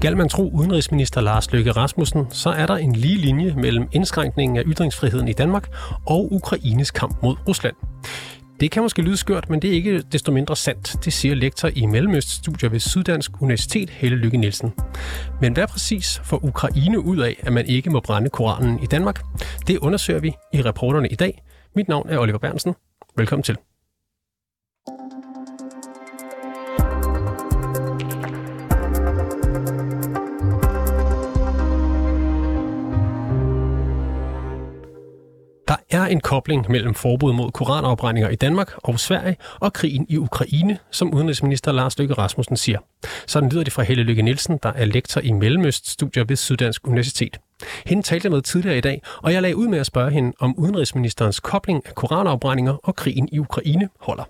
Skal man tro udenrigsminister Lars Løkke Rasmussen, så er der en lige linje mellem indskrænkningen af ytringsfriheden i Danmark og Ukraines kamp mod Rusland. Det kan måske lyde skørt, men det er ikke desto mindre sandt, det siger lektor i Mellemøststudier ved Syddansk Universitet, Helle Lykke Nielsen. Men hvad præcis får Ukraine ud af, at man ikke må brænde Koranen i Danmark? Det undersøger vi i reporterne i dag. Mit navn er Oliver Bernsen. Velkommen til. Er en kobling mellem forbud mod koranafbrændinger i Danmark og Sverige og krigen i Ukraine, som udenrigsminister Lars Løkke Rasmussen siger. Sådan lyder det fra Helle Lykke Nielsen, der er lektor i Mellemøststudier ved Syddansk Universitet. Hende talte jeg med tidligere i dag, og jeg lagde ud med at spørge hende, om udenrigsministerens kobling af koranafbrændinger og krigen i Ukraine holder.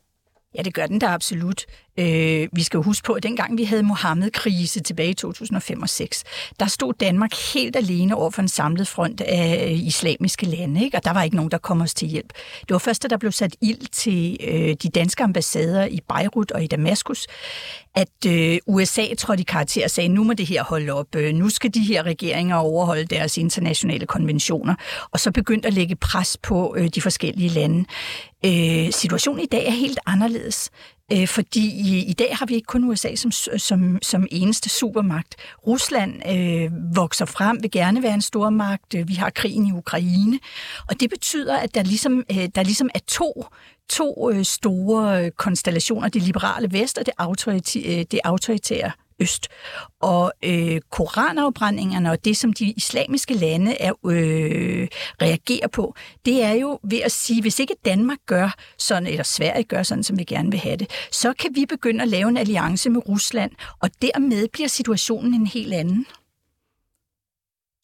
Ja, det gør den der absolut. Øh, vi skal jo huske på, at dengang vi havde Mohammed-krise tilbage i 2005 og 6, der stod Danmark helt alene over for en samlet front af islamiske lande, ikke? og der var ikke nogen, der kom os til hjælp. Det var først, da der blev sat ild til øh, de danske ambassader i Beirut og i Damaskus, at øh, USA trådte i karakter og sagde, nu må det her holde op, øh, nu skal de her regeringer overholde deres internationale konventioner, og så begyndte at lægge pres på øh, de forskellige lande. Øh, situationen i dag er helt anderledes. Øh, fordi i, i dag har vi ikke kun USA som, som, som eneste supermagt. Rusland øh, vokser frem, vil gerne være en stormagt. Øh, vi har krigen i Ukraine. Og det betyder, at der ligesom, øh, der ligesom er to, to øh, store øh, konstellationer. Det liberale vest og det, autoritære, øh, det autoritære øst. Og øh, koranafbrændingerne og det, som de islamiske lande er, øh, reagerer på, det er jo ved at sige, hvis ikke Danmark gør sådan, eller Sverige gør sådan, som vi gerne vil have det, så kan vi begynde at lave en alliance med Rusland, og dermed bliver situationen en helt anden.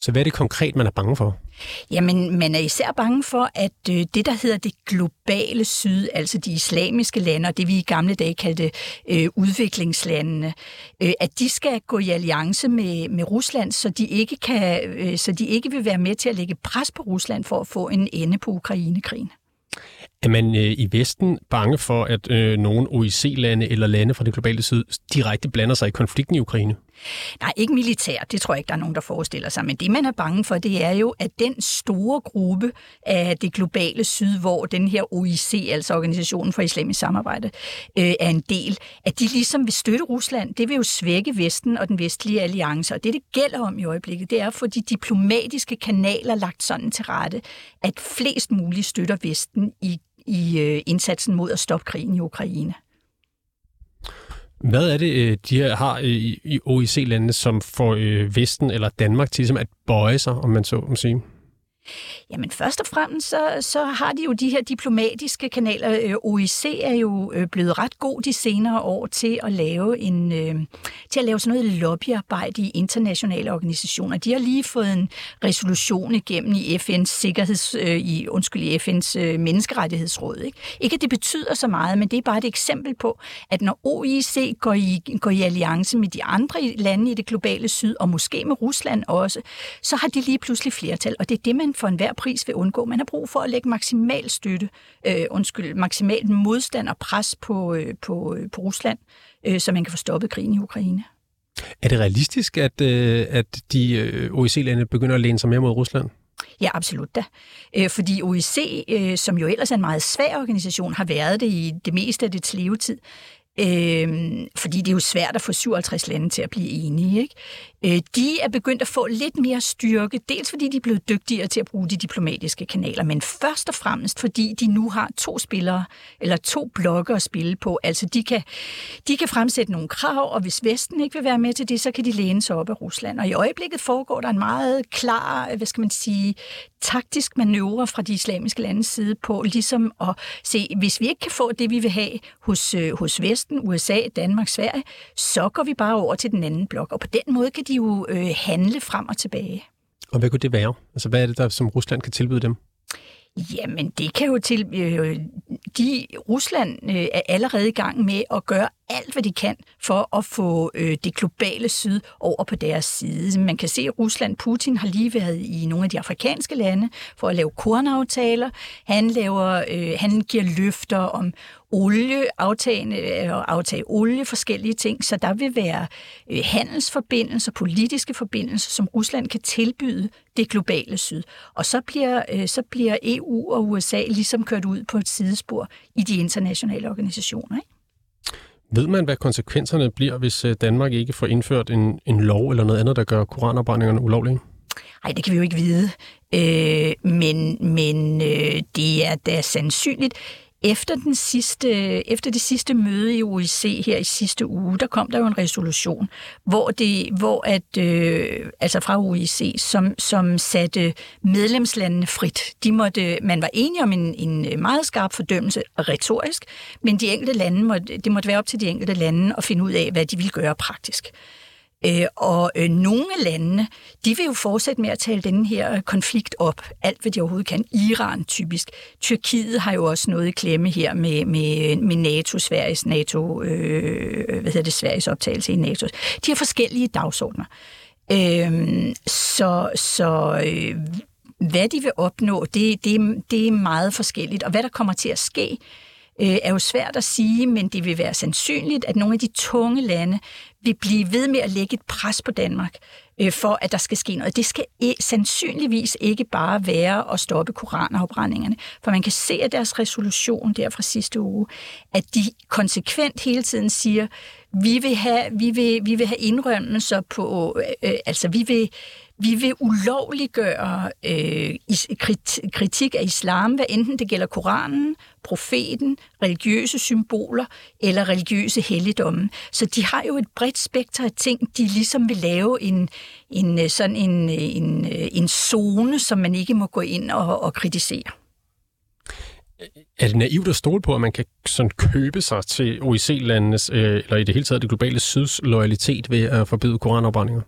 Så hvad er det konkret, man er bange for? Jamen, man er især bange for, at øh, det, der hedder det globale syd, altså de islamiske lande, og det vi i gamle dage kaldte øh, udviklingslandene, øh, at de skal gå i alliance med, med Rusland, så de, ikke kan, øh, så de ikke vil være med til at lægge pres på Rusland for at få en ende på Ukrainekrigen. Er man øh, i Vesten bange for, at øh, nogle OIC-lande eller lande fra det globale syd direkte blander sig i konflikten i Ukraine? Nej, ikke militær. Det tror jeg ikke, der er nogen, der forestiller sig. Men det, man er bange for, det er jo, at den store gruppe af det globale syd, hvor den her OIC, altså Organisationen for Islamisk Samarbejde, øh, er en del, at de ligesom vil støtte Rusland. Det vil jo svække Vesten og den vestlige alliance. Og det, det gælder om i øjeblikket, det er at få de diplomatiske kanaler lagt sådan til rette, at flest muligt støtter Vesten i, i øh, indsatsen mod at stoppe krigen i Ukraine. Hvad er det, øh, de her har i OIC-landene, som får øh, Vesten eller Danmark til ligesom at bøje sig, om man så må sige? Jamen først og fremmest så, så har de jo de her diplomatiske kanaler. Øh, OIC er jo øh, blevet ret god de senere år til at lave en øh, til at lave sådan noget lobbyarbejde i internationale organisationer. De har lige fået en resolution igennem i FN's sikkerheds øh, i undskyld i FN's menneskerettighedsråd. Ikke? ikke at det betyder så meget, men det er bare et eksempel på, at når OIC går i, går i alliance med de andre lande i det globale syd, og måske med Rusland også, så har de lige pludselig flertal, og det er det, man for enhver pris vil undgå. Man har brug for at lægge maksimal støtte, øh, undskyld, maksimal modstand og pres på, øh, på, øh, på Rusland, øh, så man kan få stoppet krigen i Ukraine. Er det realistisk, at, øh, at de øh, OIC-lande begynder at læne sig mere mod Rusland? Ja, absolut da. Øh, fordi OIC, øh, som jo ellers er en meget svær organisation, har været det i det meste af dets levetid. Øh, fordi det er jo svært at få 57 lande til at blive enige. Ikke? Øh, de er begyndt at få lidt mere styrke, dels fordi de er blevet dygtigere til at bruge de diplomatiske kanaler, men først og fremmest fordi de nu har to spillere, eller to blokke at spille på. Altså de kan, de kan fremsætte nogle krav, og hvis Vesten ikke vil være med til det, så kan de læne sig op af Rusland. Og i øjeblikket foregår der en meget klar, hvad skal man sige, taktisk manøvre fra de islamiske landes side på ligesom at se, hvis vi ikke kan få det, vi vil have hos, øh, hos Vesten, USA, Danmark, Sverige, så går vi bare over til den anden blok. Og på den måde kan de jo øh, handle frem og tilbage. Og hvad kunne det være? Altså, hvad er det, der som Rusland kan tilbyde dem? Jamen, det kan jo til... Øh, de, Rusland øh, er allerede i gang med at gøre alt, hvad de kan for at få øh, det globale syd over på deres side. Man kan se, at Rusland, Putin har lige været i nogle af de afrikanske lande for at lave kornaftaler. Han, laver, øh, han giver løfter om olie, aftagende øh, og aftage olie, forskellige ting. Så der vil være øh, handelsforbindelser, politiske forbindelser, som Rusland kan tilbyde det globale syd. Og så bliver, øh, så bliver EU og USA ligesom kørt ud på et sidespor i de internationale organisationer. Ikke? Ved man, hvad konsekvenserne bliver, hvis øh, Danmark ikke får indført en, en lov eller noget andet, der gør koranopbrændingerne ulovlige? Nej, det kan vi jo ikke vide. Øh, men men øh, det er da sandsynligt. Efter, den sidste, efter det sidste møde i OIC her i sidste uge, der kom der jo en resolution, hvor, det, hvor at, øh, altså fra OIC, som, som satte medlemslandene frit. De måtte, man var enige om en, en meget skarp fordømmelse, retorisk, men de enkelte lande måtte, det måtte være op til de enkelte lande at finde ud af, hvad de ville gøre praktisk. Øh, og øh, nogle af landene, de vil jo fortsætte med at tale den her konflikt op, alt hvad de overhovedet kan. Iran typisk. Tyrkiet har jo også noget i klemme her med, med, med NATO, Sveriges NATO, øh, hvad hedder det, Sveriges optagelse i NATO. De har forskellige dagsordner. Øh, så så øh, hvad de vil opnå, det, det, det er meget forskelligt. Og hvad der kommer til at ske, øh, øh, er jo svært at sige, men det vil være sandsynligt, at nogle af de tunge lande vil blive ved med at lægge et pres på Danmark, øh, for at der skal ske noget. Det skal e- sandsynligvis ikke bare være at stoppe koranafbrændingerne, for man kan se af deres resolution der fra sidste uge, at de konsekvent hele tiden siger, vi vil have, vi vil, vi vil have indrømmelser på, øh, øh altså vi vil, vi vil ulovliggøre øh, kritik af islam, hvad enten det gælder Koranen, profeten, religiøse symboler eller religiøse helligdomme. Så de har jo et bredt spekter af ting, de ligesom vil lave en, en øh, sådan en, øh, en, øh, en zone, som man ikke må gå ind og, og kritisere. Er det naivt at stole på, at man kan sådan købe sig til OIC-landenes, øh, eller i det hele taget det globale syds loyalitet ved at forbyde koranopbrændinger?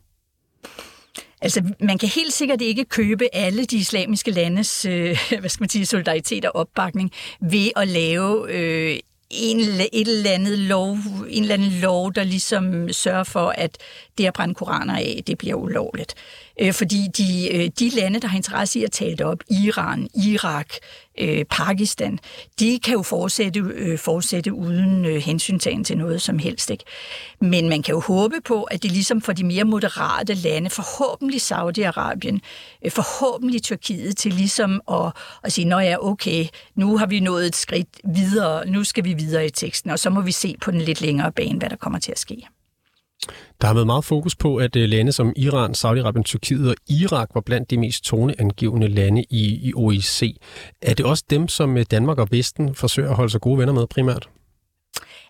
Altså, man kan helt sikkert ikke købe alle de islamiske landes øh, hvad skal man sige, solidaritet og opbakning ved at lave øh, en, et eller andet lov, en eller anden lov, der ligesom sørger for, at det at brænde koraner af, det bliver ulovligt. Øh, fordi de, øh, de lande, der har interesse i at tale det op, Iran, Irak, øh, Pakistan, de kan jo fortsætte, øh, fortsætte uden øh, hensyntagen til noget som helst. Ikke? Men man kan jo håbe på, at det ligesom for de mere moderate lande, forhåbentlig Saudi-Arabien, øh, forhåbentlig Tyrkiet, til ligesom at, at sige, nå ja, okay, nu har vi nået et skridt videre, nu skal vi videre i teksten, og så må vi se på den lidt længere bane, hvad der kommer til at ske. Der har været meget fokus på, at øh, lande som Iran, Saudi-Arabien, Tyrkiet og Irak var blandt de mest toneangivende lande i, i OIC. Er det også dem, som øh, Danmark og Vesten forsøger at holde sig gode venner med primært?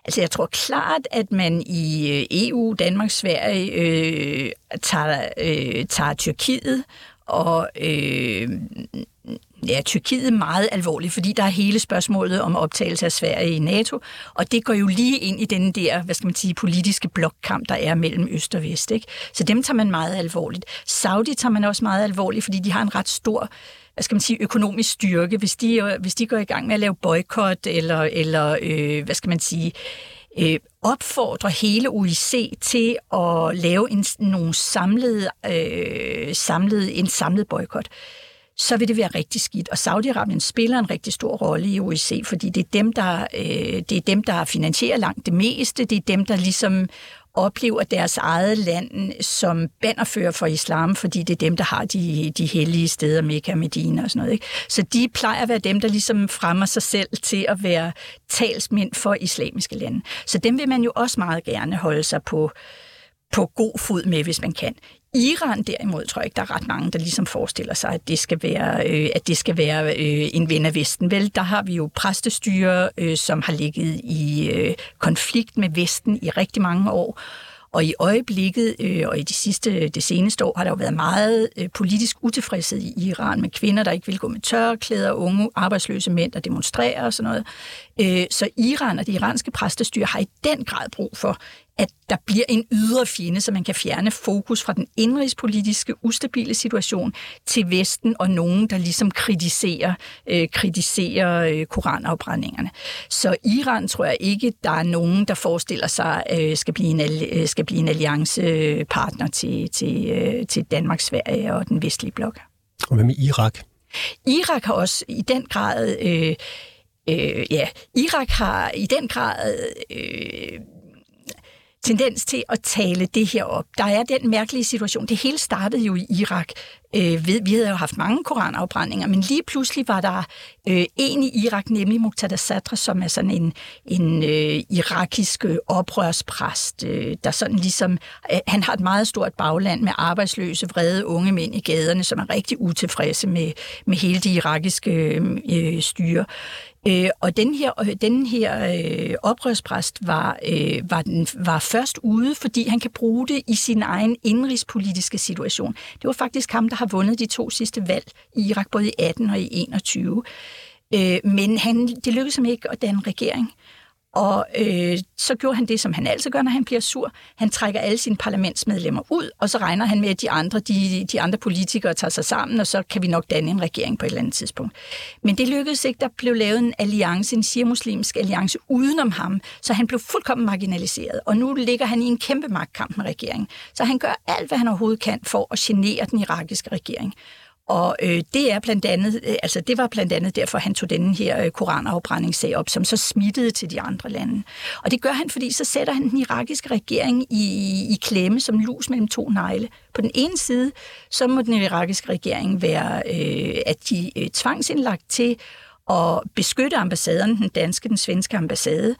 Altså jeg tror klart, at man i øh, EU, Danmark, Sverige øh, tager, øh, tager Tyrkiet og øh, ja, Tyrkiet meget alvorligt, fordi der er hele spørgsmålet om optagelse af Sverige i NATO, og det går jo lige ind i den der, hvad skal man sige, politiske blokkamp, der er mellem øst og vest. Ikke? Så dem tager man meget alvorligt. Saudi tager man også meget alvorligt, fordi de har en ret stor hvad skal man sige, økonomisk styrke. Hvis de, øh, hvis de går i gang med at lave boykot, eller, eller øh, hvad skal man sige, øh, Øh, opfordre hele OIC til at lave en, nogle samlede, øh, samlede, en samlet boykot, så vil det være rigtig skidt. Og Saudi-Arabien spiller en rigtig stor rolle i OIC, fordi det er dem, der, øh, det er dem, der finansierer langt det meste. Det er dem, der ligesom oplever deres eget land som bannerfører for islam, fordi det er dem, der har de, de hellige steder, Mekka, Medina og sådan noget. Ikke? Så de plejer at være dem, der ligesom fremmer sig selv til at være talsmænd for islamiske lande. Så dem vil man jo også meget gerne holde sig på, på god fod med, hvis man kan. Iran derimod tror jeg ikke, der er ret mange, der ligesom forestiller sig, at det skal være, øh, at det skal være øh, en ven af Vesten. Vel, der har vi jo præstestyre, øh, som har ligget i øh, konflikt med Vesten i rigtig mange år. Og i øjeblikket, øh, og i de sidste, det seneste år, har der jo været meget øh, politisk utilfredshed i Iran med kvinder, der ikke vil gå med tørklæder, unge arbejdsløse mænd, der demonstrerer og sådan noget. Øh, så Iran og det iranske præstestyre har i den grad brug for, at der bliver en ydre fjende, så man kan fjerne fokus fra den indrigspolitiske, ustabile situation til Vesten og nogen, der ligesom kritiserer, øh, kritiserer øh, koranafbrændingerne. Så Iran tror jeg ikke, der er nogen, der forestiller sig, øh, skal, blive en, øh, skal blive en alliancepartner til, til, øh, til Danmark, Sverige og den vestlige blok. Og hvad med Irak? Irak har også i den grad... Øh, øh, ja, Irak har i den grad øh, tendens til at tale det her op. Der er den mærkelige situation. Det hele startede jo i Irak. Øh, ved, vi havde jo haft mange koranafbrændinger, men lige pludselig var der øh, en i Irak, nemlig Muqtada Sadr, som er sådan en, en øh, irakisk øh, oprørspræst, øh, der sådan ligesom, øh, han har et meget stort bagland med arbejdsløse, vrede unge mænd i gaderne, som er rigtig utilfredse med, med hele det irakiske øh, øh styre. Øh, og den her, øh, den her øh, oprørspræst var, øh, var, den, var først ude, fordi han kan bruge det i sin egen indrigspolitiske situation. Det var faktisk ham, der har vundet de to sidste valg i Irak, både i 18 og i 21. Øh, men han, det lykkedes ham ikke at danne regering. Og øh, så gjorde han det, som han altid gør, når han bliver sur. Han trækker alle sine parlamentsmedlemmer ud, og så regner han med, at de andre, de, de andre politikere tager sig sammen, og så kan vi nok danne en regering på et eller andet tidspunkt. Men det lykkedes ikke. Der blev lavet en alliance, en shia-muslimsk alliance udenom ham, så han blev fuldkommen marginaliseret. Og nu ligger han i en kæmpe magtkamp med regeringen. Så han gør alt, hvad han overhovedet kan for at genere den irakiske regering. Og øh, det er blandt andet, øh, altså det var blandt andet derfor, han tog den her øh, koranafbrændingssag op, som så smittede til de andre lande. Og det gør han, fordi så sætter han den irakiske regering i, i klemme som lus mellem to negle. På den ene side, så må den irakiske regering være, øh, at de øh, tvangsindlagt til at beskytte ambassaderne, den danske, den svenske ambassade.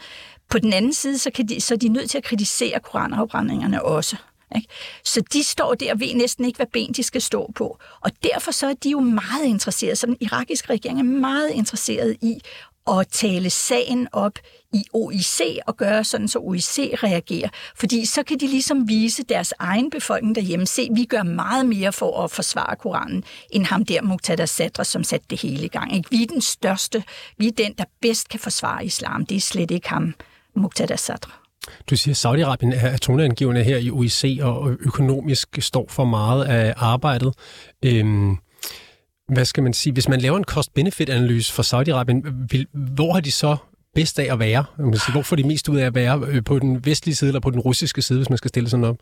På den anden side, så, kan de, så er de nødt til at kritisere koranafbrændingerne også. Ikke? Så de står der og ved næsten ikke, hvad ben de skal stå på. Og derfor så er de jo meget interesserede, så den irakiske regering er meget interesseret i at tale sagen op i OIC og gøre sådan, så OIC reagerer. Fordi så kan de ligesom vise deres egen befolkning derhjemme, se, vi gør meget mere for at forsvare Koranen, end ham der Muqtada Sadra, som satte det hele i gang. Ikke? Vi er den største, vi er den, der bedst kan forsvare islam. Det er slet ikke ham, Muqtada Sadra. Du siger, at Saudi-Arabien er toneangivende her i OIC og økonomisk står for meget af arbejdet. Øhm, hvad skal man sige? Hvis man laver en cost-benefit-analyse for Saudi-Arabien, hvor har de så bedst af at være? Hvor får de mest ud af at være øh, på den vestlige side eller på den russiske side, hvis man skal stille sådan op?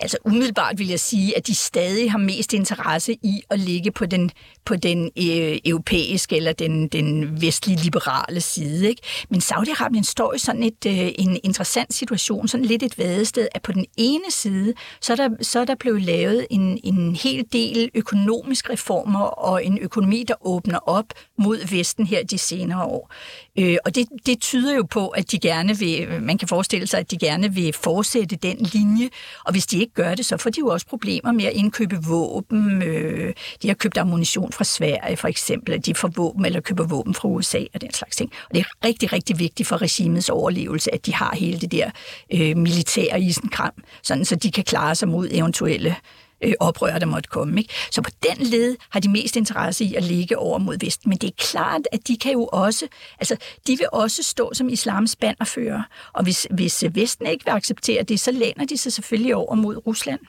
Altså umiddelbart vil jeg sige, at de stadig har mest interesse i at ligge på den, på den øh, europæiske eller den, den vestlige liberale side. Ikke? Men Saudi-Arabien står i sådan et, øh, en interessant situation, sådan lidt et vadested, at på den ene side, så er der, så er der blevet lavet en, en hel del økonomiske reformer og en økonomi, der åbner op mod Vesten her de senere år. Øh, og det, det tyder jo på, at de gerne vil, man kan forestille sig, at de gerne vil fortsætte den linje, og hvis de ikke gør det, så får de jo også problemer med at indkøbe våben. Øh, de har købt ammunition fra Sverige for eksempel, at de får våben eller køber våben fra USA og den slags ting. Og det er rigtig, rigtig vigtigt for regimets overlevelse, at de har hele det der øh, militære isenkram, sådan så de kan klare sig mod eventuelle øh, oprør, der måtte komme. Ikke? Så på den led har de mest interesse i at ligge over mod Vesten. Men det er klart, at de kan jo også, altså de vil også stå som islams bannerfører. Og hvis, hvis Vesten ikke vil acceptere det, så læner de sig selvfølgelig over mod Rusland.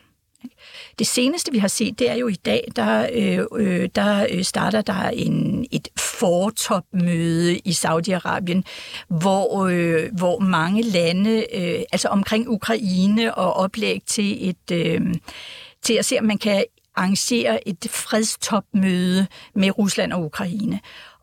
Det seneste, vi har set, det er jo i dag, der, øh, øh der øh, starter der en, et fortopmøde i Saudi-Arabien, hvor, øh, hvor mange lande, øh, altså omkring Ukraine og oplæg til et, øh, til at se, om man kan arrangere et fredstopmøde med Rusland og Ukraine.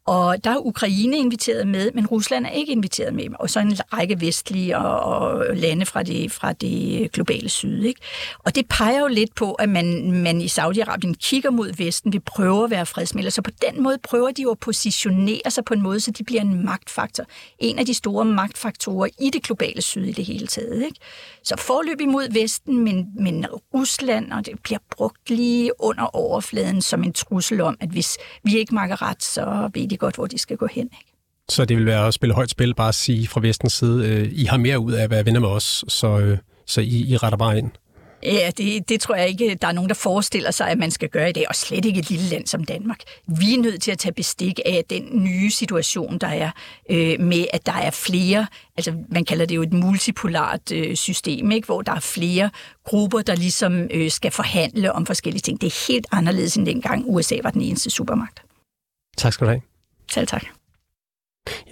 Og der er Ukraine inviteret med, men Rusland er ikke inviteret med. Og så en række vestlige og, og lande fra det, fra det globale syd. Ikke? Og det peger jo lidt på, at man, man i Saudi-Arabien kigger mod Vesten, vil prøve at være fredsmælder. Så på den måde prøver de jo at positionere sig på en måde, så de bliver en magtfaktor. En af de store magtfaktorer i det globale syd i det hele taget. Ikke? Så forløb imod Vesten, men, men Rusland, og det bliver brugt lige under overfladen som en trussel om, at hvis vi ikke makker ret, så vil de godt, hvor de skal gå hen. Ikke? Så det vil være at spille højt spil, bare at sige fra vestens side, øh, I har mere ud af at være venner med os, så, øh, så I, I retter bare ind. Ja, det, det tror jeg ikke, der er nogen, der forestiller sig, at man skal gøre det, og slet ikke et lille land som Danmark. Vi er nødt til at tage bestik af den nye situation, der er øh, med, at der er flere, altså man kalder det jo et multipolart øh, system, ikke? hvor der er flere grupper, der ligesom øh, skal forhandle om forskellige ting. Det er helt anderledes end dengang USA var den eneste supermagt. Tak skal du have. Selv tak.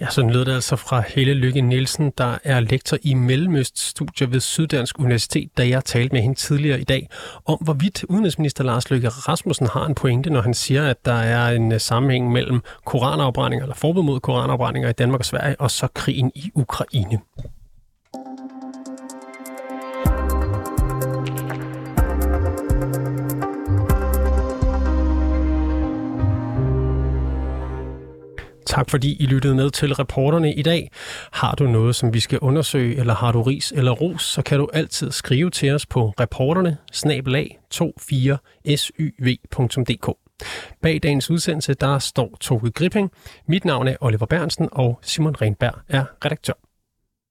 Ja, sådan lød det altså fra Helle Lykke Nielsen, der er lektor i Mellemøststudier ved Syddansk Universitet, da jeg talte med hende tidligere i dag, om hvorvidt udenrigsminister Lars Løkke Rasmussen har en pointe, når han siger, at der er en øh, sammenhæng mellem koranafbrændinger, eller forbud mod koranafbrændinger i Danmark og Sverige, og så krigen i Ukraine. Tak fordi I lyttede med til reporterne i dag. Har du noget, som vi skal undersøge, eller har du ris eller ros, så kan du altid skrive til os på reporterne 24syv.dk. Bag dagens udsendelse, der står Toge Gripping. Mit navn er Oliver Bernsen, og Simon Renberg er redaktør.